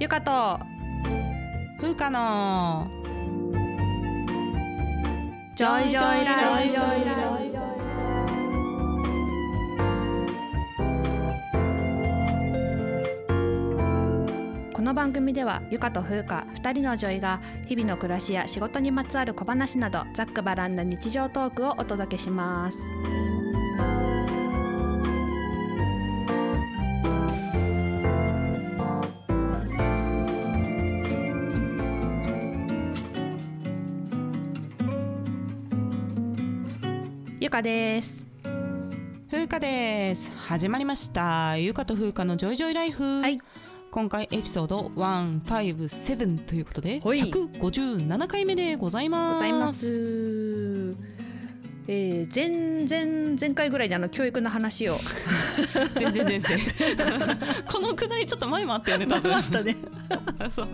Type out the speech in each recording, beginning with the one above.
ゆかと。風花の。ジョイジョイライフこの番組ではゆかと風花2人の女医が日々の暮らしや仕事にまつわる小話などざっくばらんな日常トークをお届けしますゆかです。風花です。始まりました。ゆかと風花のジョイジョイライフ、はい。今回エピソード157ということでほい。157回目でございます。ございます。えー、前前前回ぐらいであの教育の話を全然全然このくだりちょっと前もあったよね多分あったねそう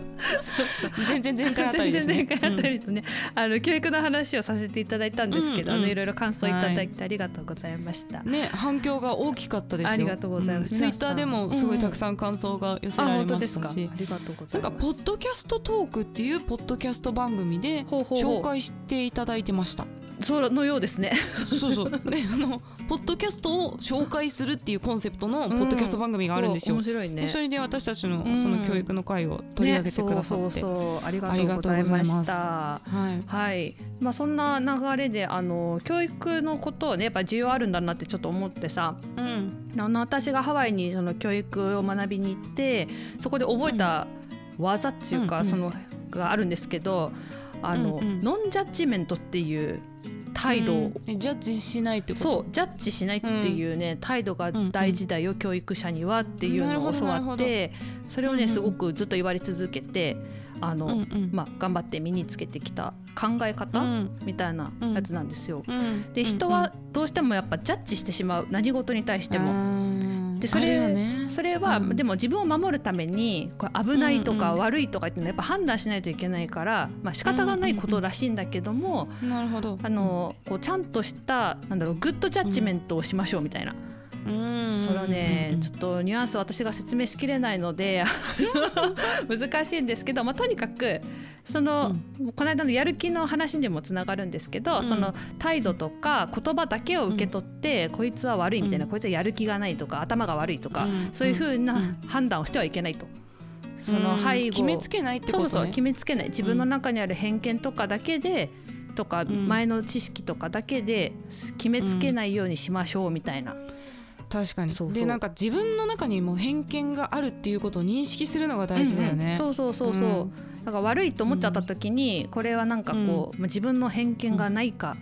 全然前回あたりですね前回あたりとね、あの教育の話をさせていただいたんですけど、うんうんあのいろいろ感想いただいてありがとうございました。ね反響が大きかったですよありがとうございますツイッターでもすごいたくさん感想が寄せられあ本当まですか。ありがとうござないんます。かポッドキャストトークっていうポッドキャスト番組で紹介していただいてました。そうのようですね。そうそう。で、あのポッドキャストを紹介するっていうコンセプトのポッドキャスト番組があるんですよ。面白いね。でそれで私たちのうんその教育の会を取り上げてくださって、ね、そうそうそうありがとうございました。はい。はい、まあそんな流れであの教育のことをねやっぱ需要あるんだなってちょっと思ってさ、うん。あの私がハワイにその教育を学びに行ってそこで覚えた技っていうか、うんうんそのがあるんですけどあの、うんうんノンジャッジメントっていう態度を、うんえジャッジしないってこと？そうジャッジしないっていうね、態度が大事だよ、教育者にはっていうのを教わってそれをね、うんうんすごくずっと言われ続けてあの、うんうん。まあ、頑張って身につけてきた考え方、うんみたいなやつなんですよ。うん。で人はどうしてもやっぱジャッジしてしまう何事に対しても。もでそれね。それは、うんでも自分を守るためにこれ危ないとか悪いとかっていうのはやっぱ判断しないといけないから、まあ仕方がないことらしいんだけども、なるほど。あのこうちゃんとしたなんだろうグッドジャッジメントをしましょうみたいな、うん。それはね、うんちょっとニュアンス私が説明しきれないので 難しいんですけど、まあ、とにかくその、この間のやる気の話にもつながるんですけど、うん。その態度とか言葉だけを受け取って、こいつは悪いみたいな、うん。こいつはやる気がないとか頭が悪いとか、うん。そういうふううなん。判断をしてはいけないと。そのうん。背後決めつけないってことね。そうそうそう決めつけない。自分の中にある偏見とかだけで、とかん。前の知識とかだけで決めつけないようにしましょうみたいな、確かに。でなんか自分の中にも偏見があるっていうことを認識するのが大事だよね、うん。うんそうそうそうそう、うん。だから悪いと思っちゃった時に、これはなんかこう、まあ自分の偏見がないか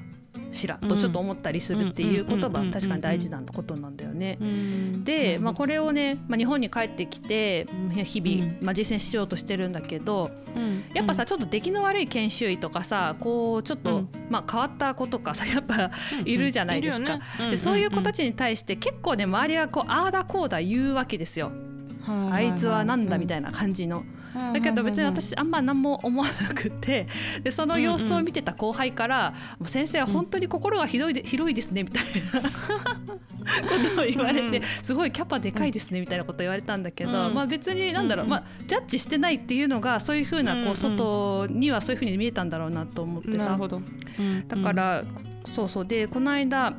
しらとちょっと思ったりするっていうことはうん確かに大事なことなんだよね。うんで、まあ、これをね、まあ、日本に帰ってきて日々、うん。まあ、実践しようとしてるんだけどうんやっぱさちょっと出来の悪い研修医とかさこうちょっと、うん。まあ、変わった子とかさやっぱいるじゃないですか。でそういう子たちに対して結構ね周りはこうああだこうだ言うわけですよ。あいつはなんだみたいな感じの。だけど別に私あんま何も思わなくてでその様子を見てた後輩から「もう先生は本当に心が広いで広いですね」みたいなことを言われてうん「すごいキャパでかいですね」みたいなことを言われたんだけど、うんまあ別になんだろう、うんまあ、ジャッジしてないっていうのがそういうふうなこう外にはそういうふうに見えたんだろうなと思ってさ。なるほど、うん。だから、そうそう。でこの間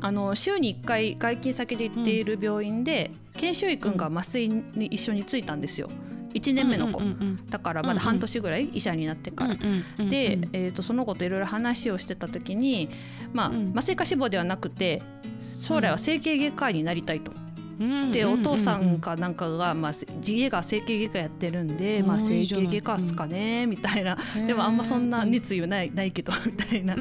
あの週に1回外勤先で行っている病院で、研修医君が麻酔に一緒についたんですよ1年目の子、だからまだ半年ぐらい医者になってから。でうん、えー、とその子といろいろ話をしてた時に、まあうん。麻酔科志望ではなくて将来は整形外科医になりたいと。うん。でうん。お父さんかなんかが、まあ、家が整形外科やってるんで、まあ、うん整形外科っすかねみたいな。でもあんまそんな熱意はないないけどみたいな。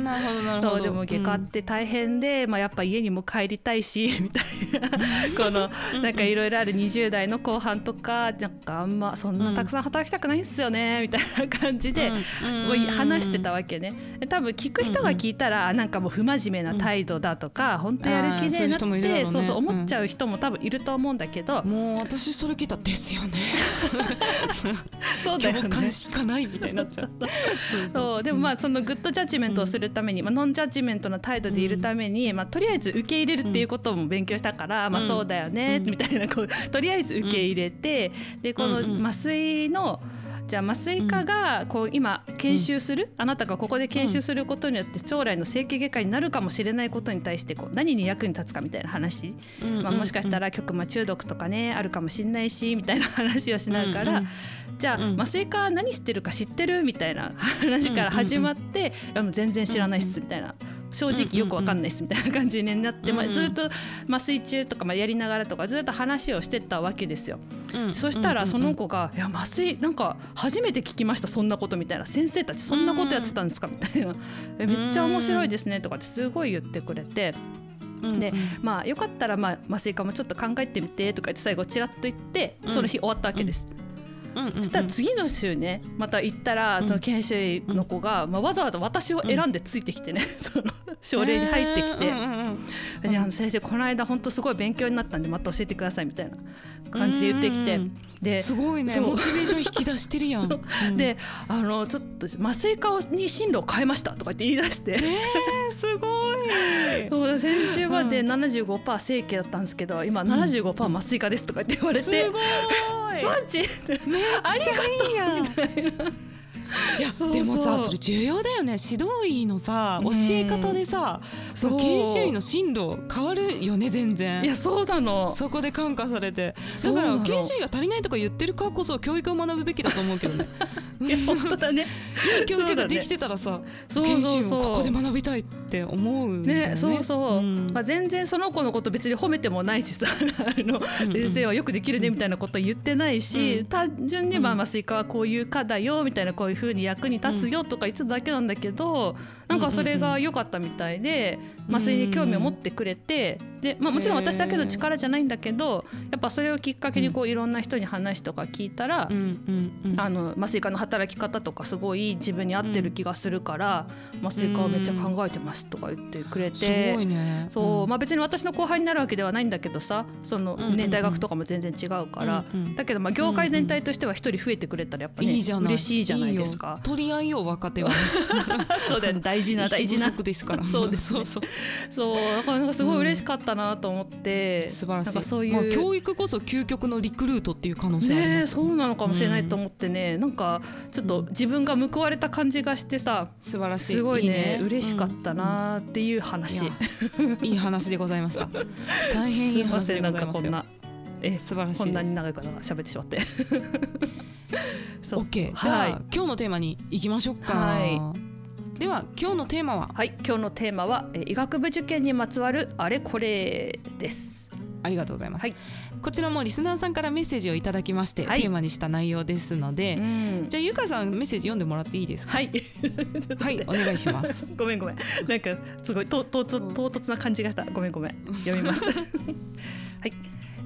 どうでも外科って大変で、まあ、やっぱ家にも帰りたいしみたいな。このなんかいろいろある20代の後半とかなんかあんまそんなたくさん働きたくないんすよねみたいな感じで、話してたわけね。で多分聞く人が聞いたら、なんかもう不真面目な態度だとか、本当やる気でなって、そうそう思っちゃう人も多分いると思うんだけどもう私それ聞いたですよね。そうだよね。共感しかないみたいになっちゃう。そうでもまあそのグッドジャッジメントをするために、まあ、ノンジャッジメントの態度でいるために、まあ、とりあえず受け入れるっていうことも勉強したから、まあ、そうだよね、みたいなこうとりあえず受け入れて、でこの麻酔のじゃあ麻酔科がこう今研修する、あなたがここで研修することによって将来の整形外科になるかもしれないことに対してこう何に役に立つかみたいな話、まあ、もしかしたら局麻中毒とかねあるかもしれないしみたいな話をしながら、じゃあ麻酔科何知ってるか知ってる？みたいな話から始まって、いやもう全然知らないっすみたいな。正直よくわかんないっすみたいな感じになって、まあ、ずっと麻酔中とかまあやりながらとかずっと話をしてたわけですよ。そしたらその子が「いや麻酔なんか初めて聞きましたそんなこと」みたいな「先生たちそんなことやってたんですか?」みたいな「えめっちゃ面白いですね」とかってすごい言ってくれて。でまあよかったらまあ麻酔科もちょっと考えてみてとか言って最後ちらっと言ってその日終わったわけです。そしたら次の週ねまた行ったらその研修医の子が、まあ、わざわざ私を選んでついてきてね、その症例に入ってきて「であの先生この間本当すごい勉強になったんでまた教えてください」みたいな感じで言ってきて。ですごいね。モチベーション引き出してるやん。であのちょっと麻酔科に進路を変えましたとかって言い出して、えー、すごい。そう先週まで75%整形だったんですけど今75%麻酔科ですとかって言われて、すごい。マジありがとう。みたいないやでもさそれ重要だよね。指導医のさ教え方でさ、その研修医の進路変わるよね全然。いやそうなの。そこで感化されて。だから研修医が足りないとか言ってるからこそ教育を学ぶべきだと思うけどねいや本当だね。教育ができてたらさ、研修医もここで学びたいって思うね、ね、そうそう、うん、まあ、全然その子のこと別に褒めてもないしさあの、先生はよくできるねみたいなこと言ってないし、うん、単純にまあ麻酔科はこういう科だよみたいなこういうふうに役に立つよとか言ってただけなんだけど、なんかそれが良かったみたいで麻酔に興味を持ってくれてで、まあ、もちろん私だけの力じゃないんだけどやっぱそれをきっかけにこういろんな人に話とか聞いたら、あの麻酔科の働き方とかすごい自分に合ってる気がするから、麻酔科をめっちゃ考えてますとか言ってくれて、すごいね。そうまあ、別に私の後輩になるわけではないんだけどさその、ね大学とかも全然違うから、だけどまあ業界全体としては一人増えてくれたらやっぱね、いい嬉しいじゃないですか。取り合いよ若手は。そうだよね大事な大事な。ですから。そうです、ね、そうそう。だからなんかすごい嬉しかったなと思って、うん、素晴らしい。なんかそういう、まあ、教育こそ究極のリクルートっていう可能性ありますね。そうなのかもしれないと思ってね、うん、なんかちょっと自分が報われた感じがしてさ素晴らしい。すごいねいいね。嬉しかったなっていう話、いい話でございました。大変いい話でございますなんかこんなえ素晴らしいこんなに長いから喋ってしまって。オッケーじゃあ、はい、今日のテーマに行きましょうか、はい、では今日のテーマは？はい今日のテーマは医学部受験にまつわるあれこれです。ありがとうございます、はい、こちらもリスナーさんからメッセージをいただきまして、はい、テーマにした内容ですので、うん、じゃあゆかさんメッセージ読んでもらっていいですか？はい。はいお願いします。ごめんごめん。なんかすごいととと唐突な感じがした。ごめんごめん。読みます。はい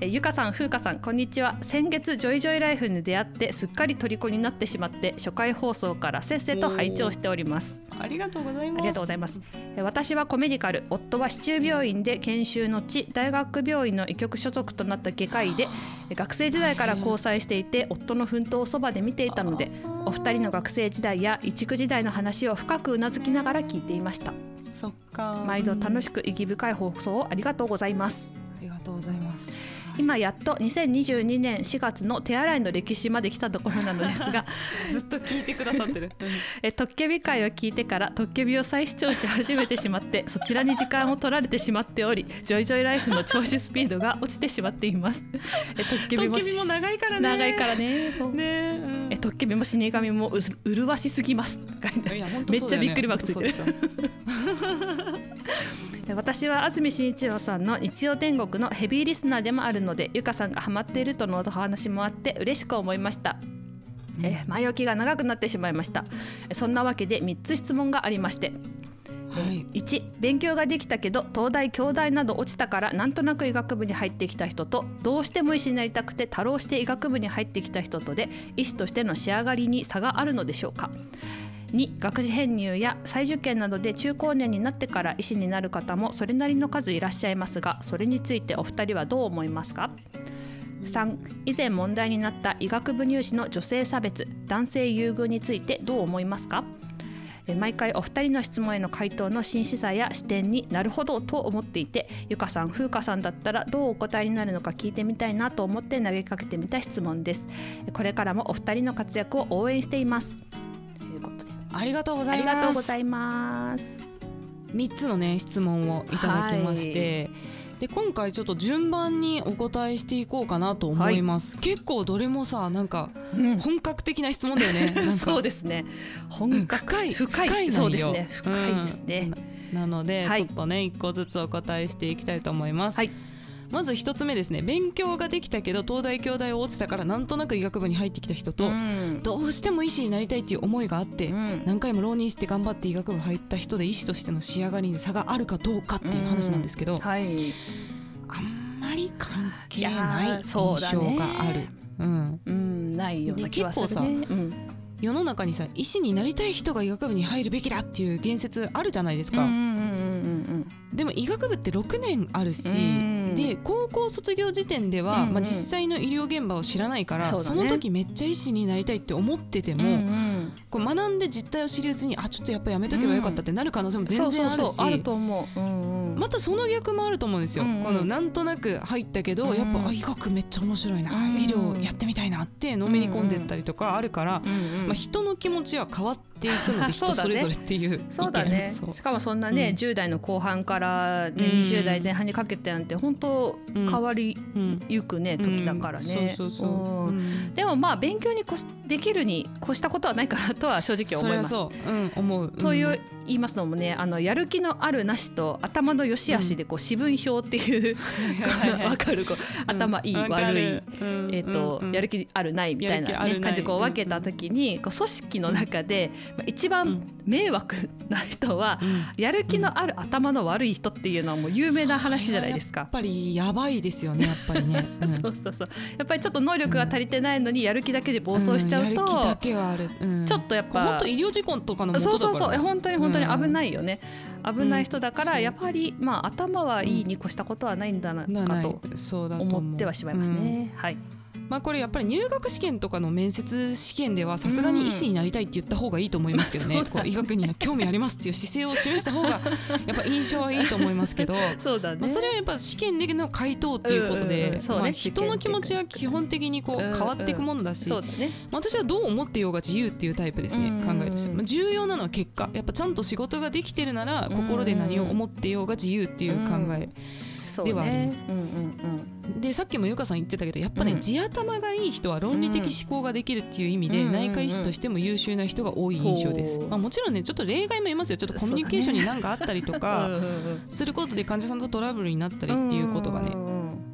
えゆかさん、ふうかさん、こんにちは。先月ジョイジョイライフに出会ってすっかり虜になってしまって初回放送からせっせと拝聴しております。ありがとうございます。ありがとうございます。私はコメディカル、夫は市中病院で研修のち大学病院の医局所属となった外科医で学生時代から交際していて夫の奮闘をそばで見ていたのでお二人の学生時代や一区時代の話を深くうなずきながら聞いていました。そっか。毎度楽しく意義深い放送をありがとうございます。ありがとうございます。今やっと2022年4月の手洗いの歴史まで来たところなのですが ずっと聞いてくださってる。えトッケビ会を聞いてからトッケビを再視聴し始めてしまってそちらに時間を取られてしまっておりジョイジョイライフの聴取スピードが落ちてしまっています。えトッケビも長いからね。長いからね。ね、う。ん、えトッケビも死神もう麗しすぎます。めっちゃびっくりマークついてる私は安住紳一郎さんの日曜天国のヘビーリスナーでもあるのでゆかさんがハマっているとのお話もあって嬉しく思いました。え前置きが長くなってしまいました。そんなわけで3つ質問がありまして。はい、1勉強ができたけど東大京大など落ちたからなんとなく医学部に入ってきた人とどうしても医師になりたくて多労して医学部に入ってきた人とで医師としての仕上がりに差があるのでしょうか2学士編入や再受験などで中高年になってから医師になる方もそれなりの数いらっしゃいますがそれについてお二人はどう思いますか？3以前問題になった医学部入試の女性差別男性優遇についてどう思いますか？毎回お二人の質問への回答の真摯さや視点になるほどと思っていてゆかさん風花さんだったらどうお答えになるのか聞いてみたいなと思って投げかけてみた質問です。これからもお二人の活躍を応援しています。ありがとうございます。ありがとうございます。3つのね質問をいただきまして、はい。で今回ちょっと順番にお答えしていこうかなと思います、はい、結構どれもさなんか本格的な質問だよね、うん、そうですね。本格深い深い深いそうですね。深いですね、うん、なので、ちょっとね一個ずつお答えしていきたいと思います、はいまず一つ目ですね。勉強ができたけど東大京大を落ちたからなんとなく医学部に入ってきた人と、うん、どうしても医師になりたいっていう思いがあって、うん、何回も浪人して頑張って医学部入った人で医師としての仕上がりに差があるかどうかっていう話なんですけど、はい、あんまり関係ない印象がある。うん、うん、ないような気はする、ね、結構さ、うん。世の中にさ医師になりたい人が医学部に入るべきだっていう言説あるじゃないですか。でも医学部って6年あるし、で高校卒業時点では、まあ、実際の医療現場を知らないから、その時めっちゃ医師になりたいって思ってても、こう学んで実態を知るうちにあちょっとやっぱやめとけばよかったってなる可能性も全然あるし。あると思う、うんまたその逆もあると思うんですよ、うんうん、このなんとなく入ったけど、うん、やっぱ医学めっちゃ面白いな、うん、医療やってみたいなってのめり込んでったりとかあるから、うんうん、まあ、人の気持ちは変わっていくので 人それぞれっていうそうだね。しかもそんなね、うん、10代の後半から、ね、20代前半にかけてなんて本当変わりゆくね、時だからね。でもまあ勉強にこしできるに越したことはないかなとは正直思います。そう。うん、思う、という言いますのもねあのやる気のあるなしと頭の良し悪しでこう四分表っていう わ、かるこう頭いい悪い、えーとやる気あるないみたいな、ね、感じこう分けた時にこう組織の中で、まあ、一番迷惑な人は、やる気のある頭の悪い人っていうのはもう有名な話じゃないですか。やっぱりやばいですよねやっぱりね。そうそうそう。やっぱりちょっと能力が足りてないのにやる気だけで暴走しちゃうと、ちょっとやっぱ本当医療事故とかのそうそうそう。本当に本当に危ないよね。危ない人だからやっぱりまあ頭はいいに越したことはないんだなかと思ってはしまいますね。はい。まあこれやっぱり入学試験とかの面接試験ではさすがに医師になりたいって言った方がいいと思いますけどね。うん、こう医学には興味ありますっていう姿勢を示した方がやっぱ印象はいいと思いますけど。そうだ、ね、まあ、それはやっぱ試験での回答っていうことで、まあ、人の気持ちは基本的にこう変わっていくものだし、まあ、私はどう思ってようが自由っていうタイプですね、考えとして、まあ、重要なのは結果。やっぱちゃんと仕事ができてるなら心で何を思ってようが自由っていう考え。ではあります。うんうんうん、でさっきもゆかさん言ってたけどやっぱね、うん、地頭がいい人は論理的思考ができるっていう意味で、うん、内科医師としても優秀な人が多い印象です。まあ、もちろんねちょっと例外もいますよ。ちょっとコミュニケーションに何かあったりとかすることで患者さんとトラブルになったりっていうことがね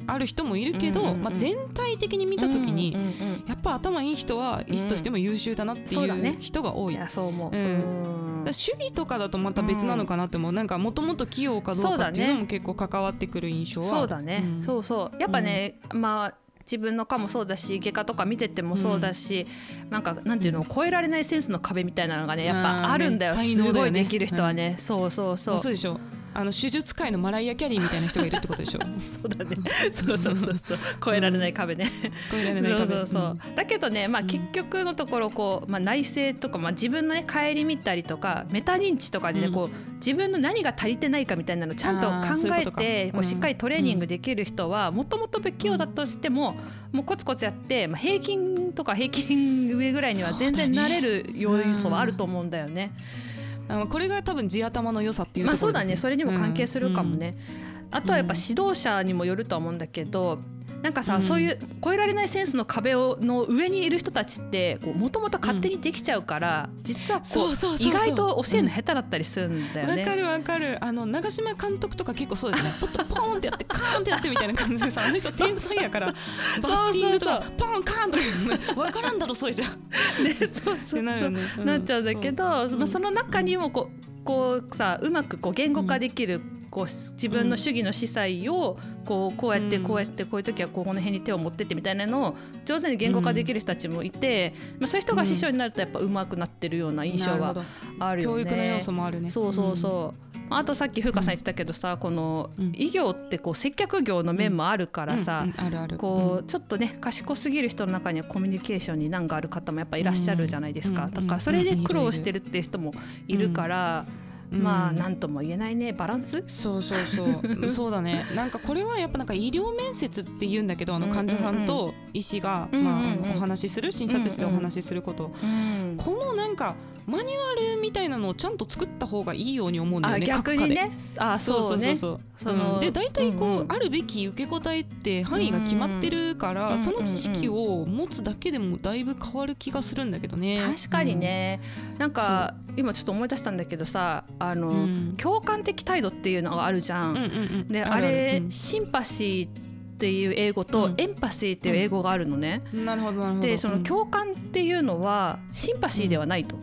ある人もいるけど、まあ、全体的に見た時に、やっぱ頭いい人は医師としても優秀だなっていう人が多い。そう思う、主義とかだとまた別なのかなって思う、なんかもともと器用かどうかっていうのも結構関わってくる印象は。そうだね、そうそう。やっぱね、まあ自分の科もそうだし外科とか見ててもそうだし、うん、なんかなんていうの超えられないセンスの壁みたいなのがねやっぱあるんだよ、ね、すごいできる人はね、うん、そうそうそう。そうでしょあの手術界のマライア・キャリーみたいな人がいるってことでしょ？そうだね。そうそうそうそう。超えられない壁ね。超えられない壁。そうそうそう、だけどねまあ結局のところこう、まあ、内政とか、まあ、自分のね顧みたりとかメタ認知とかでね、こう自分の何が足りてないかみたいなのをちゃんと考えてこうしっかりトレーニングできる人はもともと不器用だとしても、もうコツコツやって、まあ、平均とか平均上ぐらいには全然なれる要素はあると思うんだよね。あのこれが多分地頭の良さっていうところです、ね、まあそうだね。それにも関係するかもね、うん、あとはやっぱ指導者にもよると思うんだけど、なんかさ、うん、そういう越えられないセンスの壁をの上にいる人たちってもともと勝手にできちゃうから、うん、実はこう意外と教えるの下手だったりするんだよね。わ、かるわかる。あの長嶋監督とか結構そうですね。ポッとポーンってやってカーンってやってみたいな感じでさあの人天才やからバッティングとかポンカーンとか分からんだろそれじゃ。ねそうそうなるね、なっちゃうんだけど、まあ、その中にもこうこうさうまくこう言語化できるこう自分の主義の司祭をこうこうやってこうやってこういう時はここの辺に手を持ってってみたいなのを上手に言語化できる人たちもいて、まあ、そういう人が師匠になるとやっぱ上手くなってるような印象はあるよね。教育の要素もあるね。そうそうそう、あとさっき風花さん言ってたけどさ、この医業ってこう接客業の面もあるからさこうちょっとね賢すぎる人の中にはコミュニケーションに難がある方もやっぱいらっしゃるじゃないですか、だからそれで苦労してるっていう人もいるから。まあ何とも言えないねバランス？そうそうそう。そうだね。なんかこれはやっぱなんか医療面接って言うんだけどあの患者さんと医師が、まあ、お話しする診察室でお話しすること、このなんかマニュアルみたいなのをちゃんと作った方がいいように思うんだよね逆にね。あそうそうそうその、で大体こう、うんうん、あるべき受け答えって範囲が決まってるから、うんうん、その知識を持つだけでもだいぶ変わる気がするんだけどね。確かにね、うん、なん。か今ちょっと思い出したんだけどさあの、うん、共感的態度っていうのがあるじゃん。うんうんうん、であれ、シンパシーっていう英語と、エンパシーっていう英語があるのね。なるほどなるほど。でその共感っていうのはシンパシーではないと。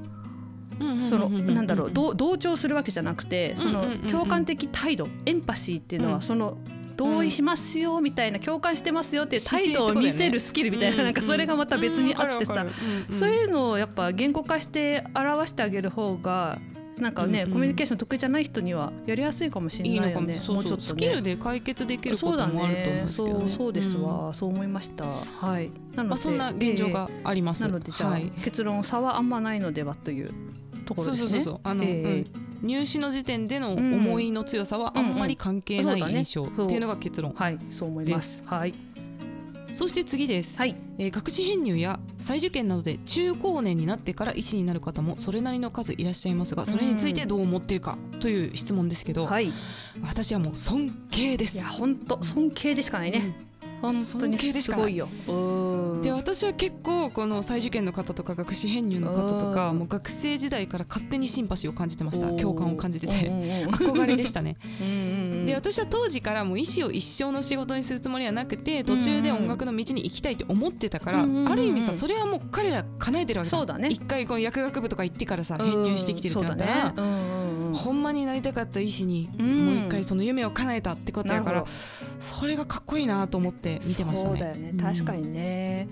そのなんだろう同調するわけじゃなくてその共感的態度エンパシーっていうのはその同意しますよみたいな共感してますよっていう態度を見せるスキルみたいななんかそれがまた別にあってさ。そういうのをやっぱ言語化して表してあげる方がなんかね、うんうん、コミュニケーション得意じゃない人にはやりやすいかもしれないよね。も。うちょっと、ね、スキルで解決できることもあると思うんですけど、ね、そうそうですわ、うん、そう思いました。はい。なので、まあ、そんな現状があります。えー、なのでじゃあ、はい、結論差はあんまないのではというところですね。そうそうそうあの、えー、うん。入試の時点での思いの強さはあんまり関係ない印象っていうのが結論、はいそう思います。はい。そして次です、はい。えー、学士編入や再受験などで中高年になってから医師になる方もそれなりの数いらっしゃいますがそれについてどう思っているかという質問ですけど、はい、私はもう尊敬です。いや本当尊敬でしかないね、うん本当にすごいよ。で私は結構この再受験の方とか学士編入の方とかもう学生時代から勝手にシンパシーを感じてました。共感を感じてて。憧れでしたねで私は当時からもう医師を一生の仕事にするつもりはなくて途中で音楽の道に行きたいって思ってたからある意味さそれはもう彼ら叶えてるわけそうだね。一回この薬学部とか行ってからさ編入してきてるってなったら、ほんまになりたかった医師にもう一回その夢を叶えたってことやからそれがかっこいいなと思って見てましたね。そうだよね。確かにね、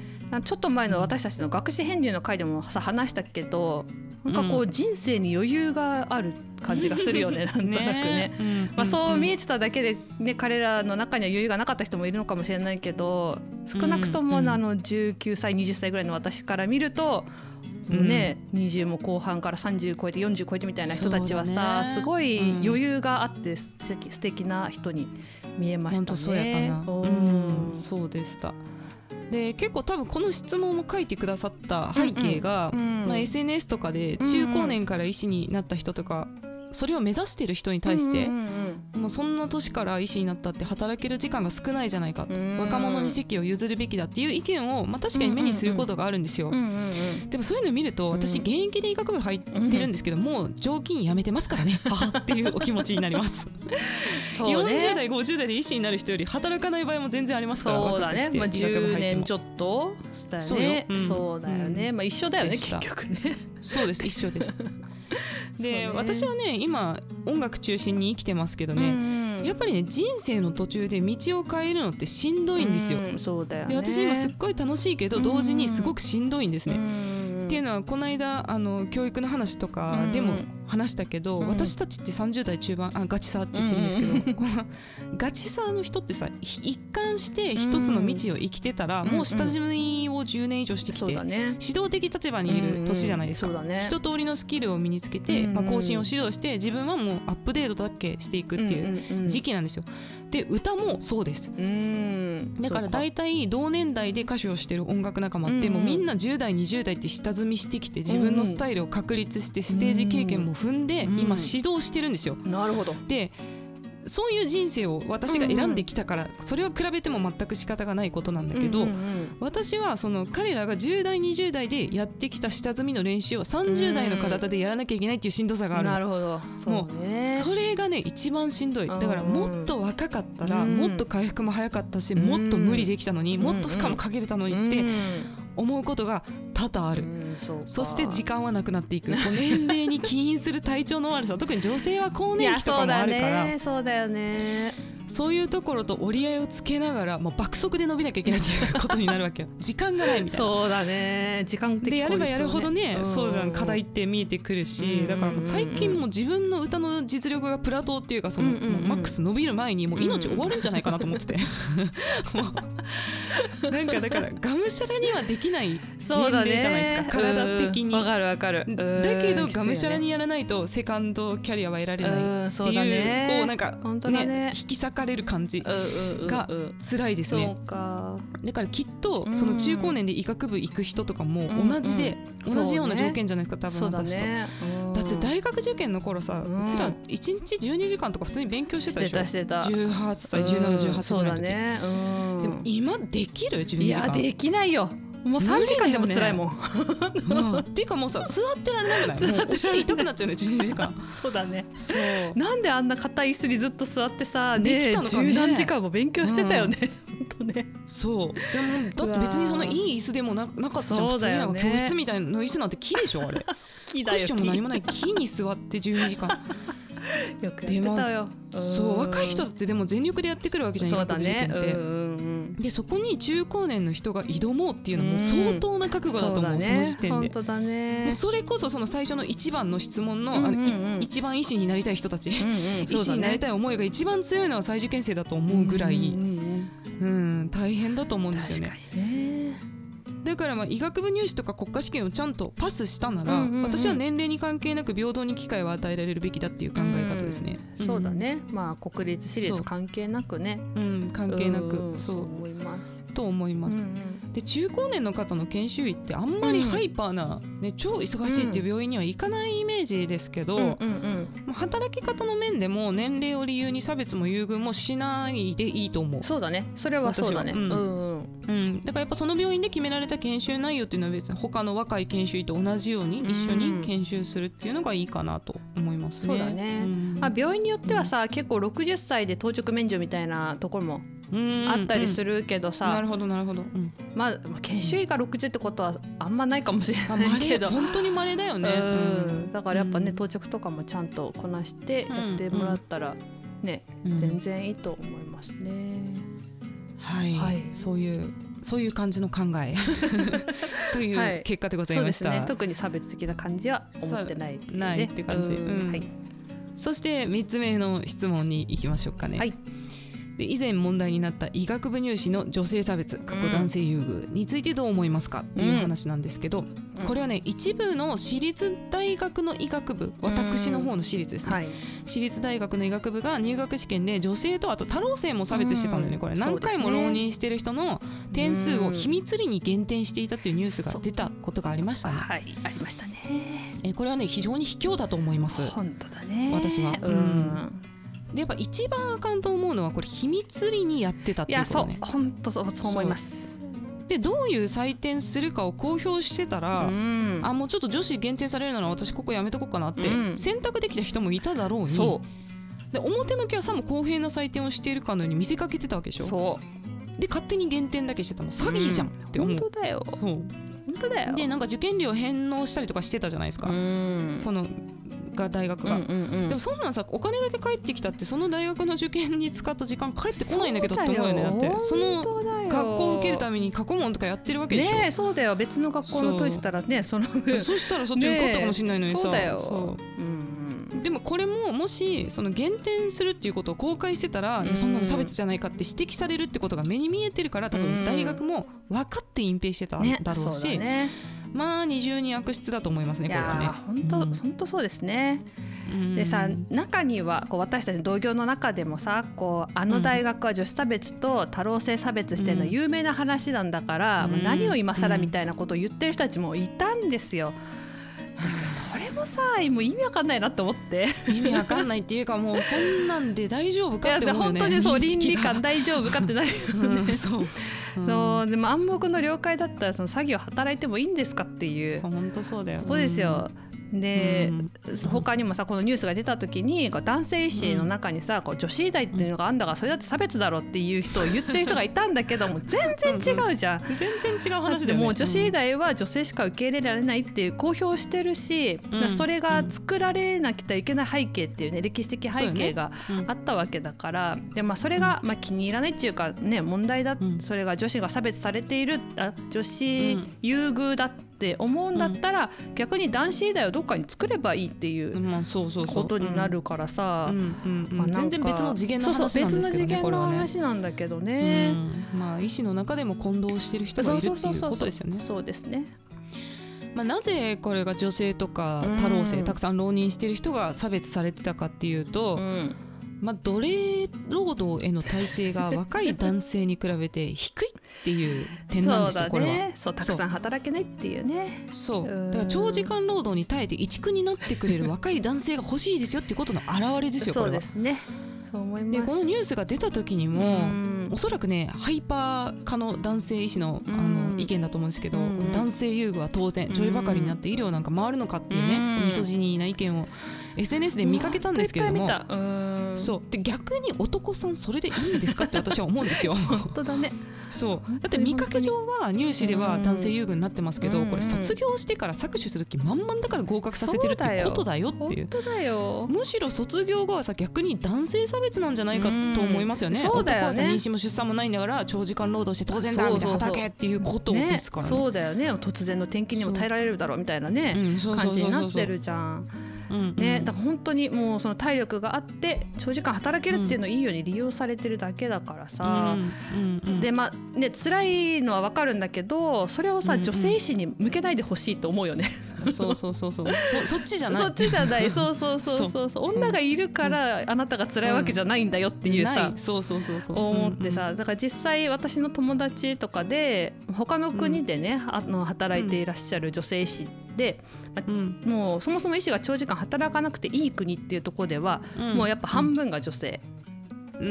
ちょっと前の私たちの学士編入の回でもさ話したけどなんかこう人生に余裕がある感じがするよね、なんとなくね。まあ、そう見えてただけで、ね、彼らの中には余裕がなかった人もいるのかもしれないけど少なくともあの19歳20歳ぐらいの私から見ると。ね、うん、20も後半から30超えて40超えてみたいな人たちはさ、ね、すごい余裕があって素敵素敵な人に見えましたね。そうやったな、うん、そうでしたで結構多分この質問を書いてくださった背景が、うんうん、まあ、SNS とかで中高年から医師になった人とかそれを目指してる人に対して、うんうんうん、もうそんな年から医師になったって働ける時間が少ないじゃないか、若者に席を譲るべきだっていう意見を、まあ、確かに目にすることがあるんですよ、うんうんうん、でもそういうのを見ると私現役で医学部入ってるんですけど、もう常勤やめてますからね。っていうお気持ちになります。そう、ね、40代50代で医師になる人より働かない場合も全然ありますからそうだね、まあ、10年ちょっとだよね。そうだよね、まあ、一緒だよね結局ね。そうです。一緒ですで、ね、私はね今音楽中心に生きてますけどね、うんうん、やっぱりね人生の途中で道を変えるのってしんどいんですよ。うん、そうだよ、ね、で私今すっごい楽しいけど同時にすごくしんどいんですね。っていうのはこの間あの教育の話とかでも話したけど、うん、私たちって30代中盤あガチさって言ってるんですけど、うん、このガチさの人ってさ一貫して一つの道を生きてたら、うん、もう下積みを10年以上してきて、ね、指導的立場にいる年じゃないですか、ね、一通りのスキルを身につけて、まあ、更新を指導して自分はもうアップデートだけしていくっていう時期なんですよ。で歌もそうです。だから大体同年代で歌手をしてる音楽仲間ってもうみんな10代20代って下積みしてきて自分のスタイルを確立してステージ経験も踏んで今指導してるんですよ。なるほど。でそういう人生を私が選んできたから、それを比べても全く仕方がないことなんだけど、私はその彼らが10代20代でやってきた下積みの練習を30代の体でやらなきゃいけないっていうしんどさがあるなるほど。もうそれがね一番しんどい。だからもっと若かったらもっと回復も早かったしもっと無理できたのにもっと負荷もかけれたのにって思うことが多々ある、そして時間はなくなっていく。年齢に起因する体調の悪さ。特に女性は更年期とかもあるから。そうだよねそういうところと折り合いをつけながらもう爆速で伸びなきゃいけないっていうことになるわけよ。時間がないみたいな。そうだね。時間的、ね、でやればやるほどね、うん、そうじゃん課題って見えてくるし、だからもう最近も自分の歌の実力がプラトーっていうかその、マックス伸びる前にもう命終わるんじゃないかなと思ってて、なんかだからがむしゃらにはできない年齢じゃないですか、ね、体的に。わかるわかる。だけどがむしゃらにやらないとセカンドキャリアは得られないっていう、こうなんかね、ね引き裂かれる感じが辛いですね。だからきっとその中高年で医学部行く人とかも同じで、同じような条件じゃないですか、多分私と。だって大学受験の頃さ、うちら1日12時間とか普通に勉強してたでしょ？してた18歳1718歳ぐらいの時、ね、でも今できる？12時間。いやできないよもう3時間でも辛いもん。ね、っていうかもうさ座ってられなく ない。もうお尻痛くなっちゃうね12時間そうだね。そう。なんであんな硬い椅子にずっと座ってさね。十何時間も勉強してたよね、うん、本当ね。そう。でもだって別にそのいい椅子でもななかったじゃん普通に。なんか教室みたいな椅子なんて木でしょあれ。木だよクッションも何もない。木に座って12時間。よくやってたよ。そう若い人ってでも全力でやってくるわけじゃないそうだねでそこに中高年の人が挑もうっていうのも相当な覚悟だと思う、うん、その時点で。本当だね。もうそれこそその最初の一番の質問の,、あの一番医師になりたい人たち、うんうん。ね、医師になりたい思いが一番強いのは再受験生だと思うぐらい、うん、うん、大変だと思うんですよね。ねだからまあ医学部入試とか国家試験をちゃんとパスしたなら、うんうんうん、私は年齢に関係なく平等に機会を与えられるべきだっていう考え方ですね。うん、そうだね、まあ国立私立関係なくね。う。うん、関係なく。そう。思います。と思います。うんうん、で中高年の方の研修医ってあんまりハイパーな、ね、超忙しいっていう病院には行かないイメージですけど、うんうんうん、働き方の面でも年齢を理由に差別も優遇もしないでいいと思う。そうだね。それはそうだね。うん、うんうん、だからやっぱその病院で決められた研修内容っていうのは別に他の若い研修医と同じように一緒に研修するっていうのがいいかなと思いますね。そうだね、うん、あ病院によってはさ、結構60歳で当直免除みたいなところもあったりするけどさ、なるほどなるほど、まあ研修医が60ってことはあんまないかもしれないけど。本当に稀だよね、だからやっぱね当直とかもちゃんとこなしてやってもらったらね、全然いいと思いますね。はい、はい、そういうそういう感じの考え。という結果でございました、はいね、特に差別的な感じは思ってない、ね、ないっていう感じ、うん、はい、そして3つ目の質問に行きましょうかね、はいで以前問題になった医学部入試の女性差別過去男性優遇についてどう思いますかっていう話なんですけど、これはね一部の私立大学の医学部私の方の私立ですね、はい、私立大学の医学部が入学試験で女性とあと多浪性も差別してたんだよね。これ何回も浪人してる人の点数を秘密裏に減点していたっていうニュースが出たことがありましたね。はい。ありましたね。えこれはね非常に卑怯だと思います。本当だね。私は、うんでやっぱ一番あかんと思うのはこれ秘密裏にやってたっていうことね。いやそう本当そうそう思います。でどういう採点するかを公表してたら、うん、あもうちょっと女子限定されるなら私ここやめとこうかなって選択できた人もいただろうに、で表向きはさも公平な採点をしているかのように見せかけてたわけでしょ。そう。で勝手に減点だけしてたの。詐欺じゃんって思う、うん、本当だよ。そう。本当だよ。でなんか受験料返納したりとかしてたじゃないですか、このが大学が、うんうんうん、でもそんなんさお金だけ返ってきたってその大学の受験に使った時間返ってこないんだけどって思うよねだって。その学校を受けるために過去問とかやってるわけでしょ。ねそうだよ。別の学校の解いてたらねその そしたらそっちに受かったかもしれないのにさ、そう。だよ。でもこれももしその減点するっていうことを公開してたら、うん、そんなの差別じゃないかって指摘されるってことが目に見えてるから多分大学も分かって隠蔽してたんだろうし、ねまあ二重に悪質だと思いますねこれはね。本当本当そうですね。でさ中にはこう私たち同業の中でもさこうあの大学は女子差別と多労性差別してるの有名な話なんだから、うん、何を今更みたいなことを言ってる人たちもいたんですよ。それもさもう意味わかんないなって思って。意味わかんないっていうかもうそんなんで大丈夫かって思うよね本当にそう倫理観大丈夫かってなるよね、うん、そうそうでも暗黙の了解だったらその詐欺を働いてもいいんですかっていう。そう本当そうだよ。そうですよ、で、うん、他にもさこのニュースが出た時に男性医師の中にさ、こう女子医大っていうのがあんだからそれだって差別だろっていう人を言ってる人がいたんだけども全然違うじゃん。全然違う話で、ね、もう女子医大は女性しか受け入れられないっていう公表してるし、うん、それが作られなきゃいけない背景っていうね歴史的背景があったわけだから、ね、でまあ、それがまあ気に入らないっていうかね問題だ、それが女子が差別されているあ女子優遇だってって思うんだったら、うん、逆に男子医大をどっかに作ればいいっていうことになるからさ。全然別の次元の話なんですけどね別の次元の話なんだけどね、うん、まあ医師の中でも混同してる人がいるっていうことですよね。そうですね。まあ、なぜこれが女性とか多老性、たくさん浪人してる人が差別されてたかっていうと、うんまあ、奴隷労働への体制が若い男性に比べて低いっていう点なんですよ、これは。そうたくさん働けないっていうね。そう。だから長時間労働に耐えて移築になってくれる若い男性が欲しいですよっていうことの表れですよそうですね。そう思います。でこのニュースが出た時にもおそらくねハイパー化の男性医師のあの意見だと思うんですけど男性優遇は当然女医ばかりになって医療なんか回るのかっていうねミソジニーな意見を SNS で見かけたんですけれどもそう。で逆に男さんそれでいいんですかって私は思うんですよ。本当だねそう。だって見かけ上は入試では男性優遇になってますけどこれ卒業してから搾取する気満々だから合格させてるってことだよっていう。むしろ卒業後はさ逆に男性差別なんじゃないかと思いますよね。そうだよね。妊娠も出産もないんだから長時間労働して当然だみたいな働けっていうことですからね。そうだよね。突然の転勤にも耐えられるだろうみたいなね感じになってるじゃん。ね、だから本当にもうその体力があって長時間働けるっていうのをいいように利用されてるだけだからさ、でまあね辛いのは分かるんだけどそれをさ、女性医師に向けないでほしいと思うよね。そうそうそうそう。そっちじゃない。そっちじゃない。そうそうそうそう。そう。女がいるからあなたが辛いわけじゃないんだよっていうさ、そうそうそうそう。思ってさだから実際私の友達とかで他の国でね、あの働いていらっしゃる女性医師で、うん、もうそもそも医師が長時間働かなくていい国っていうところでは、うん、もうやっぱ半分が女性。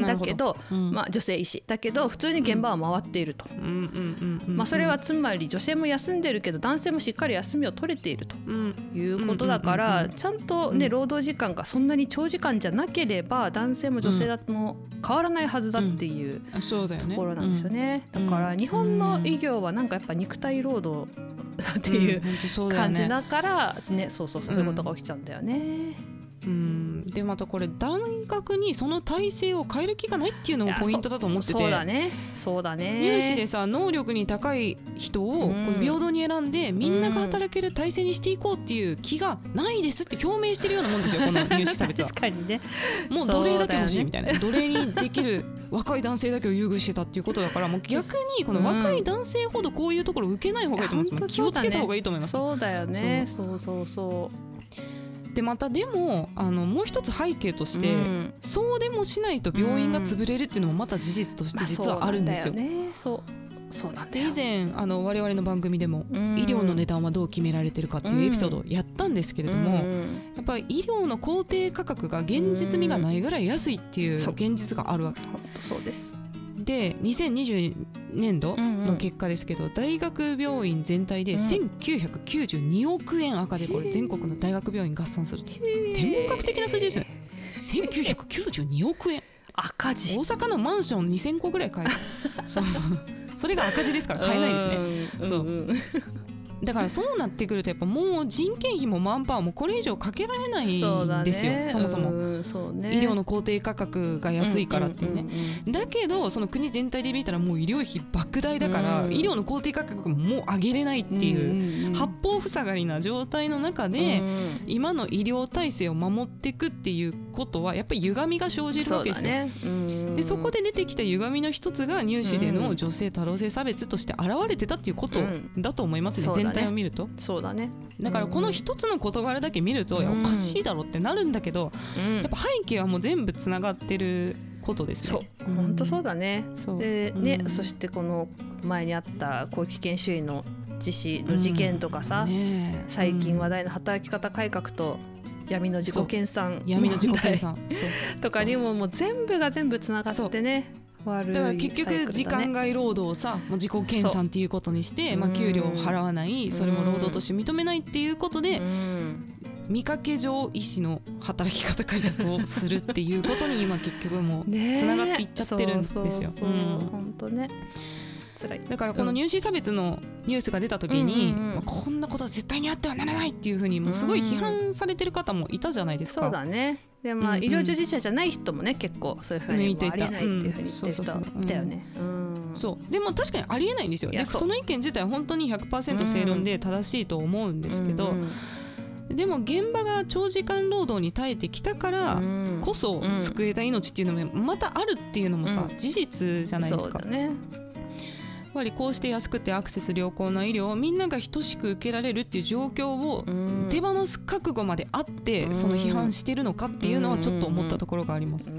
だけど、うん、まあ、女性医師。だけど普通に現場は回っていると、まあ、それはつまり女性も休んでるけど男性もしっかり休みを取れているということだからちゃんと、ね、労働時間がそんなに長時間じゃなければ男性も女性だも変わらないはずだっていうところなんですよね。だから日本の医療はなんかやっぱ肉体労働っていう感じだからねそうそうそういうことが起きちゃうんだよね。うん。でまたこれ大学にその体制を変える気がないっていうのもポイントだと思ってて。そうだね。そうだね。入試でさ能力に高い人を平等に選んで、みんなが働ける体制にしていこうっていう気がないですって表明してるようなもんですよ この入試差別は。確かにね。もう奴隷だけ欲しいみたいな、ね、奴隷にできる若い男性だけを優遇してたっていうことだからもう 逆にこの若い男性ほどこういうところ受けない方がいいと思います、気をつけた方がいいと思います。そうだよね。そうそうそうでまたでもあのもう一つ背景として、うん、そうでもしないと病院が潰れるっていうのもまた事実として実はあるんですよ。そうそう。なんで以前あの我々の番組でも、うん、医療の値段はどう決められてるかっていうエピソードをやったんですけれども、うん、やっぱり医療の公定価格が現実味がないぐらい安いっていう現実があるわけ。そうですで2020年度の結果ですけど、うんうん、大学病院全体で1992億円赤字、これ全国の大学病院合算すると。天文学的な数字ですよ。ね1992億円。赤字。大阪のマンション2000個ぐらい買える。それが赤字ですから買えないですね。そうだからそうなってくるとやっぱもう人件費もマンパワーもこれ以上かけられないんですよ。そ,、もそも、ね、医療の公定価格が安いからっていうね、だけどその国全体で見たらもう医療費莫大だから、医療の公定価格ももう上げれないっていう、八方塞がりな状態の中で、今の医療体制を守っていくっていうことはやっぱり歪みが生じるわけですよ。そでそこで出てきた歪みの一つが入試での女性多様性差別として現れてたっていうことだと思いますね、全体を見ると？そうだね。だからこの一つの事柄だけ見ると、いやおかしいだろってなるんだけど、やっぱ背景はもう全部つながってることですね。そう。本当そうだね。でね、そしてこの前にあった後期研修医の実施の事件とかさ、ね、最近話題の働き方改革と闇の自己研鑽闇の自己研鑽とかにももう全部が全部つながってねだから結局時間外労働をさもう自己研鑽っていうことにして、まあ、給料を払わないそれも労働として認めないっていうことで、見かけ上医師の働き方改革をするっていうことに今結局もう つながっていっちゃってるんですよ。本当ね。だからこの入試差別のニュースが出た時に、まあ、こんなことは絶対にあってはならないっていうふうにもうすごい批判されてる方もいたじゃないですか。そうだね。でまあ、医療従事者じゃない人もね結構そういうふうにありえないっていうふうに言ってた。よね。そう。でも確かにありえないんですよ。その意見自体本当に100%正論で正しいと思うんですけど。でも現場が長時間労働に耐えてきたからこそ救えた命っていうのもまたあるっていうのもさ、事実じゃないですか。ね、ぱりこうして安くてアクセス良好な医療をみんなが等しく受けられるっていう状況を手放す覚悟まであってその批判してるのかっていうのはちょっと思ったところがあります。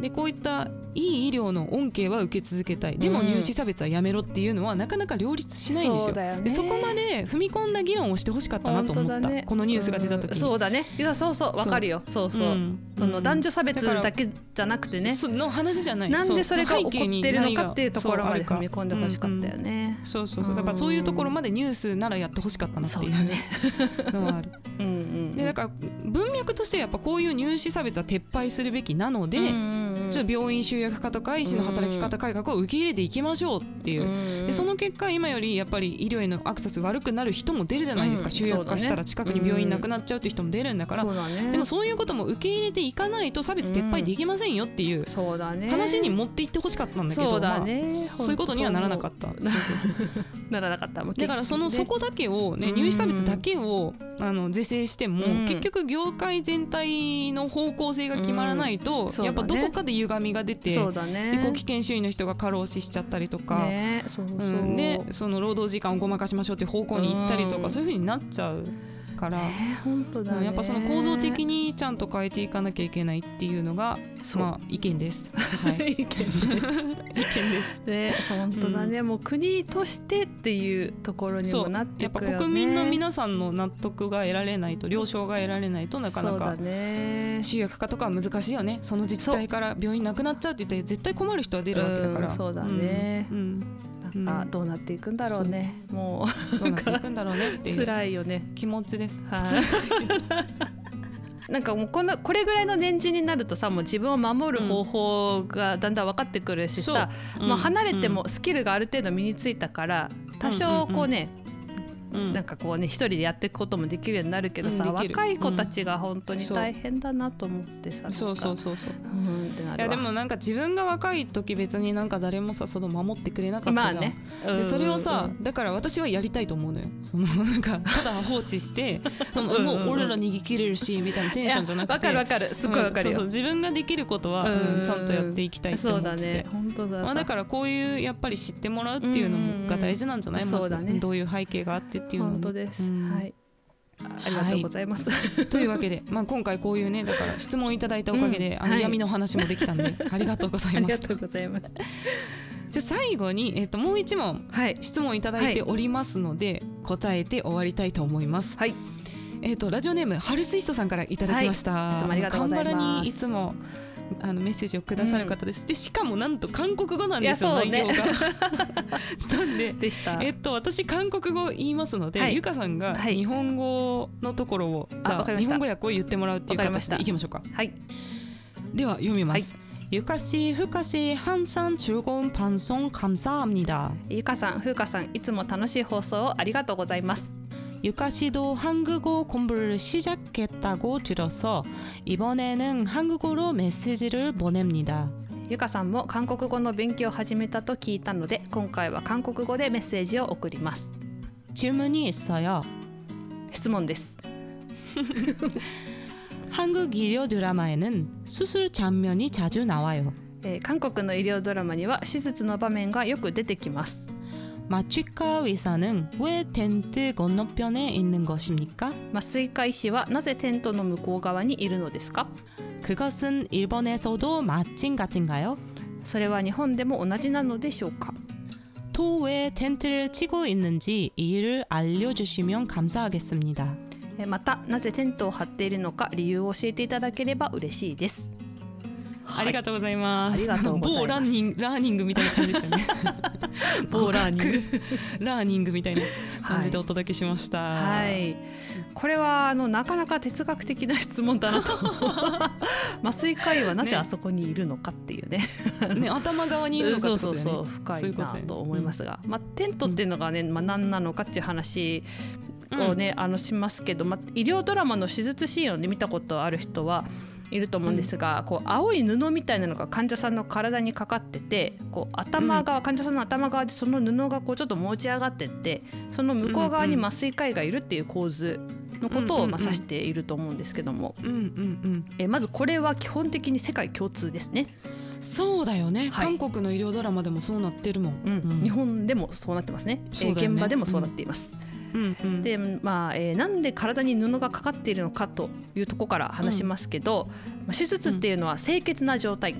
でこういったいい医療の恩恵は受け続けたい。でも入試差別はやめろっていうのはなかなか両立しないんですよ。そでそこまで踏み込んだ議論をしてほしかったなと思った、ね、このニュースが出た時、うん、そうだね。いやそうそう。わかるよ。そうそう、うん、その男女差別だけじゃなくてね。の話じゃない。なんでそれが起こってるのかっていうところまで踏み込んでほしかったよね。そうそうそうだからそういうところまでニュースならやってほしかったなっていうのはある。うんうん、でだから文脈としてやっぱこういう入試差別は撤廃するべきなので、うんちょっと病院集約化とか医師の働き方改革を受け入れていきましょうっていう。でその結果今よりやっぱり医療へのアクセス悪くなる人も出るじゃないですか、集約化したら近くに病院なくなっちゃうっていう人も出るんだから、でもそういうことも受け入れていかないと差別撤廃できませんよっていう話に持っていってほしかったんだけどそういうことにはならなかった。ならなかった。だからそのそこだけをね入試差別だけをあの是正しても結局業界全体の方向性が決まらないとやっぱどこかで歪みが出てそうだ、ね、で危険周囲の人が過労死しちゃったりとか、ねそうそう。うん、でその労働時間をごまかしましょうっていう方向に行ったりとか、うん、そういうふうになっちゃう。から、本当だ、やっぱその構造的にちゃんと変えていかなきゃいけないっていうのがまあ意見です。はい、意見です。意見です。ね、本当だね、うん、もう国としてっていうところにもなってくる、ね、やっぱ国民の皆さんの納得が得られないと了承が得られないとなかなか集約化とかは難しいよね。その自治体から病院なくなっちゃうって言って絶対困る人は出るわけだから。そうだね。うん、うんなん。かどうなっていくんだろうね、う。ん、もう。どうなっていくんだろうねっていう。辛いよね。気持ちです。はい。なんかもうこのこれぐらいの年次になるとさもう自分を守る方法がだんだん分かってくるしさ、う。ん、もう離れてもスキルがある程度身についたから多少こうね、なんかこうね一人でやっていくこともできるようになるけどさ、うん、若い子たちが本当に大変だなと思ってさ、う。ん、そうそうそうそう、うん、ってなるいやでもなんか自分が若い時別になんか誰もさその守ってくれなかったじゃん、まあね、でそれをさだから私はやりたいと思うのよ。そのなんかただ放置して もう俺ら逃げ切れるしみたいなテンションじゃなくて。わかるわかる。すごいわかるそうそう。自分ができることは、うん、ちゃんとやっていきたいって思って。て、だまあ、だからこういうやっぱり知ってもらうっていうのが大事なんじゃない、うん。うだね。どういう背景があってっていうの本当です、はい。ありがとうございます。はい、というわけで、まあ、今回こういうねだから質問いただいたおかげで、うん、あの闇の話もできたんで、はい、ありがとうございます。ありがとうございます。じゃ最後に、えーと、もう一問、はい、質問いただいておりますので、はい、答えて終わりたいと思います。はい。えっ、ー、とラジオネームハルスイストさんからいただきました。はい、いつもありがとうございます。にいつも あのメッセージをくださる方です、うん、でしかもなんと韓国語なんですよ、ね、内容がなんででえっと私韓国語言いますので、はい、ゆかさんが日本語のところを、はい、じゃあ日本語訳を言ってもらうっていう形でいきましょうかはいでは読みます、ゆかし、ふかし、항상즐거운방송감사합니 다。 ゆかさん、ふうかさん、いつも楽しい放送をありがとうございます。 유카 씨도 한국어 공부를 시작 했다고 들어서 이번에는 한국어로 메시지를 보냅니다. ゆかさんも韓国語の勉強を始めたと聞いたので今回は韓国語でメッセージを送ります 질문이 있어요. 質問です 한국 의료 드라마에는 수술 장면이 자주 나와요. えー韓国の医療ドラマには手術の場面がよく出てきます 마취과 의사는 왜 텐트 건너편에 있는 것입니까? 麻酔科医師はなぜテントの向こう側にいるのですか 그것은 일본에서도 마찬가지인가요? それは日本でも同じなのでしょうか?또 왜 텐트를 치고 있는지 이유를 알려주시면 감사하겠습니다. またなぜテントを張っているのか理由を教えていただければ嬉しいです。 ありがとうございます。ありがとうございます。某ランニングラーニングみたいな感じですよね。某ラーニングラーニングみたいな感じでお届けしました。はい。はい、これはあのなかなか哲学的な質問だなと。麻酔科医はなぜあそこにいるのかっていうね。ね頭側にいるのか、ね、そうそうそう深いなと思いますが、うまあテントっていうのがね、まあ何なのかっていう話をね、うん、あのしますけど、まあ、医療ドラマの手術シーンを、ね、見たことある人はいると思うんですが、うん、こう青い布みたいなのが患者さんの体にかかっててこう頭側、うん、患者さんの頭側でその布がこうちょっと持ち上がってってその向こう側に麻酔科医がいるっていう構図のことをまあ指していると思うんですけども、えまずこれは基本的に世界共通ですね。そうだよね、はい、韓国の医療ドラマでもそうなってるもん、うん、日本でもそうなってますね。ね、えー、現場でもそうなっています、うんうん、でまあ、えー、なんで体に布がかかっているのかというところから話しますけど、うん、手術っていうのは清潔な状態、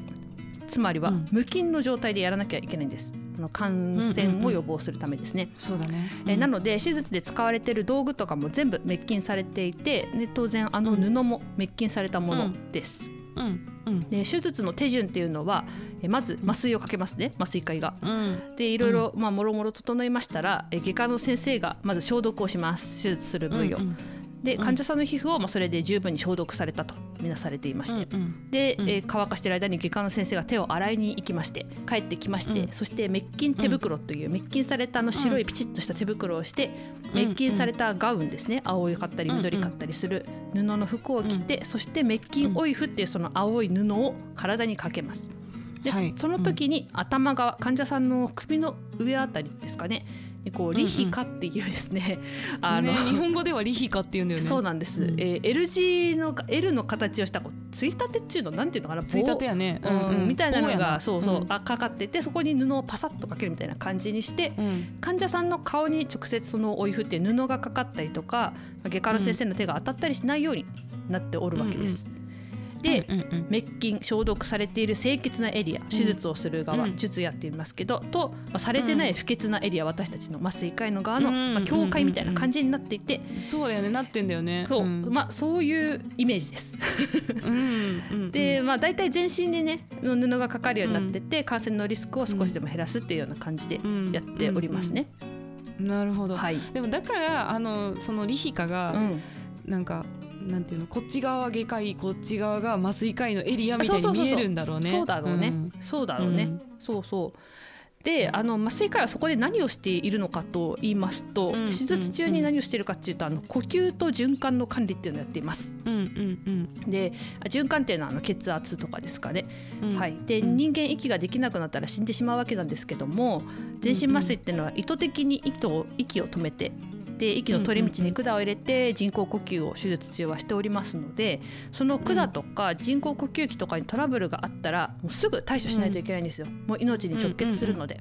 つまりは無菌の状態でやらなきゃいけないんです。の感染を予防するためですね。そうだね、えなので手術で使われている道具とかも全部滅菌されていてで当然あの布も滅菌されたものです。うんうんうん、で手術の手順っていうのはえまず麻酔をかけますね麻酔科医が。うん、でいろいろまあもろもろ整いましたらえ外科の先生がまず消毒をします手術する部位を。うんうんで患者さんの皮膚をまあそれで十分に消毒されたとみなされていまして、うんうん、で、えー、乾かしている間に外科の先生が手を洗いに行きまして帰ってきまして、うん、そして滅菌手袋という滅菌されたあの白いピチッとした手袋をして、滅菌されたガウンですね。青いかったり緑かったりする布の服を着て、そして滅菌オイフっていうその青い布を体にかけます。で、はい、その時に頭が患者さんの首の上あたりですかねこうリヒカっていうですね、うんうん、あの、ね、日本語ではリヒカっていうんだよね。そうなんです、うん、えー、L 字の L の形をしたこうついたてっていうのなんていうのかなついたてやね、うんうん、みたいなのがそうそう、うん、あかかっててそこに布をパサッとかけるみたいな感じにして、うん、患者さんの顔に直接そのお湯振って布がかかったりとか外科の先生の手が当たったりしないようになっておるわけです。うんうんで、うんうんうん、滅菌消毒されている清潔なエリア手術をする側、うん、術やって言いますけどと、まあ、されてない不潔なエリア、私たちの麻酔科医の側の、まあ、境界みたいな感じになっていて、うん。うんうん、そうだよねなってんだよね。そう,、まあ、そういうイメージです。で、まあ、大体全身にね布がかかるようになってて、感染のリスクを少しでも減らすっていうような感じでやっておりますね。なるほど、はい、でもだからあのそのリヒカが、なんかなんていうのこっち側は外科医こっち側が麻酔科医のエリアみたいに見えるんだろうね。そうだろうね、うん、そうだろうね、うん、そうそう。であの麻酔科医はそこで何をしているのかと言いますと、うん、手術中に何をしているかっていうとあの呼吸と循環の管理っていうのをやっています。うん。うん。うん、で循環っていうのはあの血圧とかですかね。うん、はい、で人間息ができなくなったら死んでしまうわけなんですけども全身麻酔っていうのは意図的に息を息を止めてで息の取り道に管を入れて人工呼吸を手術中はしておりますのでその管とか人工呼吸器とかにトラブルがあったらもうすぐ対処しないといけないんですよ、もう命に直結するので。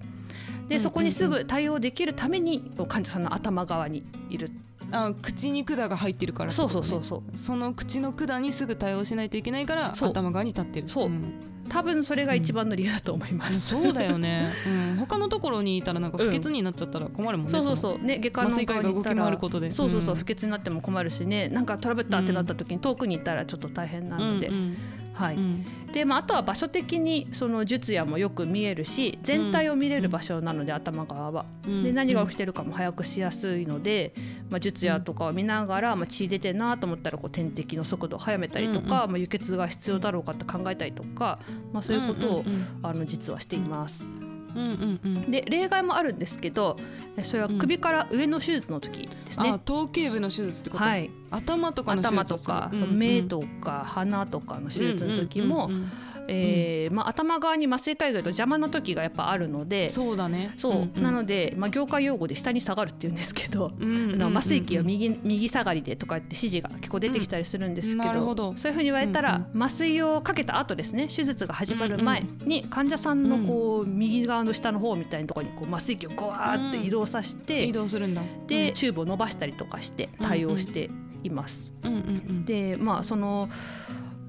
でそこにすぐ対応できるために患者さんの頭側にいる。あ口に管が入ってるから、ね、そうそうそうそう。その口の管にすぐ対応しないといけないから頭側に立ってる。そう、うん、多分それが一番の理由だと思います、うん、そうだよね、うん、他のところにいたらなんか不潔になっちゃったら困るもんね、そうそうそう。ね外科の麻酔科が動き回ることで。そうそうそう不潔になっても困るしね。なんかトラブったってなった時に遠くに行ったらちょっと大変なので、うんうんはい、うん、でまあ、あとは場所的にその術野もよく見えるし全体を見れる場所なので、うん、頭側は、うん、で何が起きてるかも早くしやすいので、まあ、術野とかを見ながら、まあ、血出てなと思ったらこう点滴の速度を速めたりとか、まあ、輸血が必要だろうかって考えたりとか、まあ、そういうことを、あの実はしています。うんうんうん、で例外もあるんですけどそれは首から上の手術の時ですね、うん、頭頸部の手術ってこと、はい、頭とかの手術頭とか、うんうん、目とか鼻とかの手術の時も、うんうんうんうんえーまあ、頭側に麻酔科医がいると邪魔な時がやっぱあるのでそうだね。そう、うんうん、なので、まあ、業界用語で下に下がるっていうんですけど、うんうんうんうん、麻酔器を右右下がりでとかって指示が結構出てきたりするんですけどど、そういうふうに言われたら、うんうん、麻酔をかけた後ですね手術が始まる前に患者さんのこう、右側の下の方みたいなところにこう麻酔器をゴワーって移動させて、移動するんだ。でチューブを伸ばしたりとかして対応しています。うんうんうん、でまあその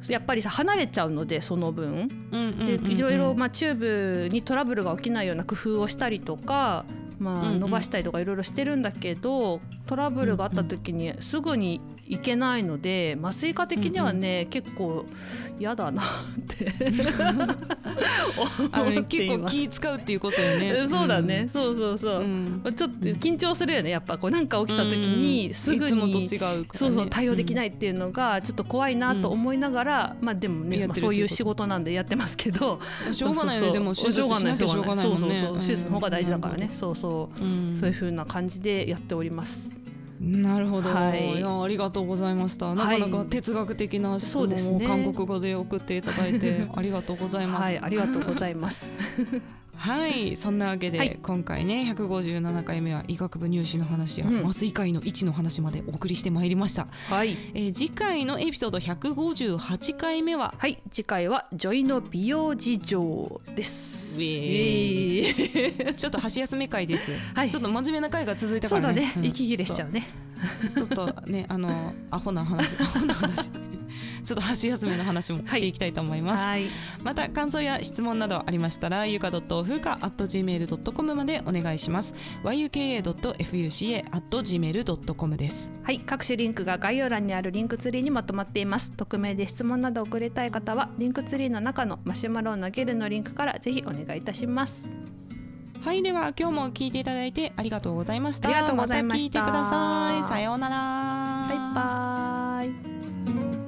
やっぱりさ離れちゃうのでその分、でいろいろ、まあ、チューブにトラブルが起きないような工夫をしたりとか、まあ、伸ばしたりとかいろいろしてるんだけど、トラブルがあった時にすぐに行けないので麻酔科的にはね、うんうん、結構嫌だなって。あの結構気使うっていうことよね。そうだね、うん、そうそうそう、うん、ちょっと緊張するよねやっぱ。こうなんか起きた時にすぐに、そうそう対応できないっていうのがちょっと怖いなと思いながら、まあでもね、まあ、そういう仕事なんでやってますけど。しょうがないよね。でもしょうがないしょうがないそうそうそう。手術の方が大事だからね、そうそう、そういうふうな感じでやっております。なるほど、はい、いやありがとうございました。なかなか哲学的な質問を韓国語で送っていただいて、ありがとうございます、はい、ありがとうございますはいそんなわけで、はい、今回ね157回目は医学部入試の話や、麻酔科医の位置の話までお送りしてまいりました、はい。えー、次回のエピソード158回目ははい。次回は女医の美容事情です。ちょっと箸休め会です、はい、ちょっと真面目な回が続いたからね。そうだね、息切れしちゃうね。ちょっとねあのアホな話アホな話ちょっと箸休めの話もしていきたいと思います、はい、また感想や質問などありましたらゆか .fuka.gmail.com までお願いします。yuka.fuca.gmail.com です。はい。各種リンクが概要欄にあるリンクツリーにまとまっています。匿名で質問など送りたい方はリンクツリーの中のマシュマロを投げるのリンクからぜひお願いいたします。はい。では今日も聞いていただいてありがとうございました。ありがとうございました、ま、聞いてください。さようなら。バイバイ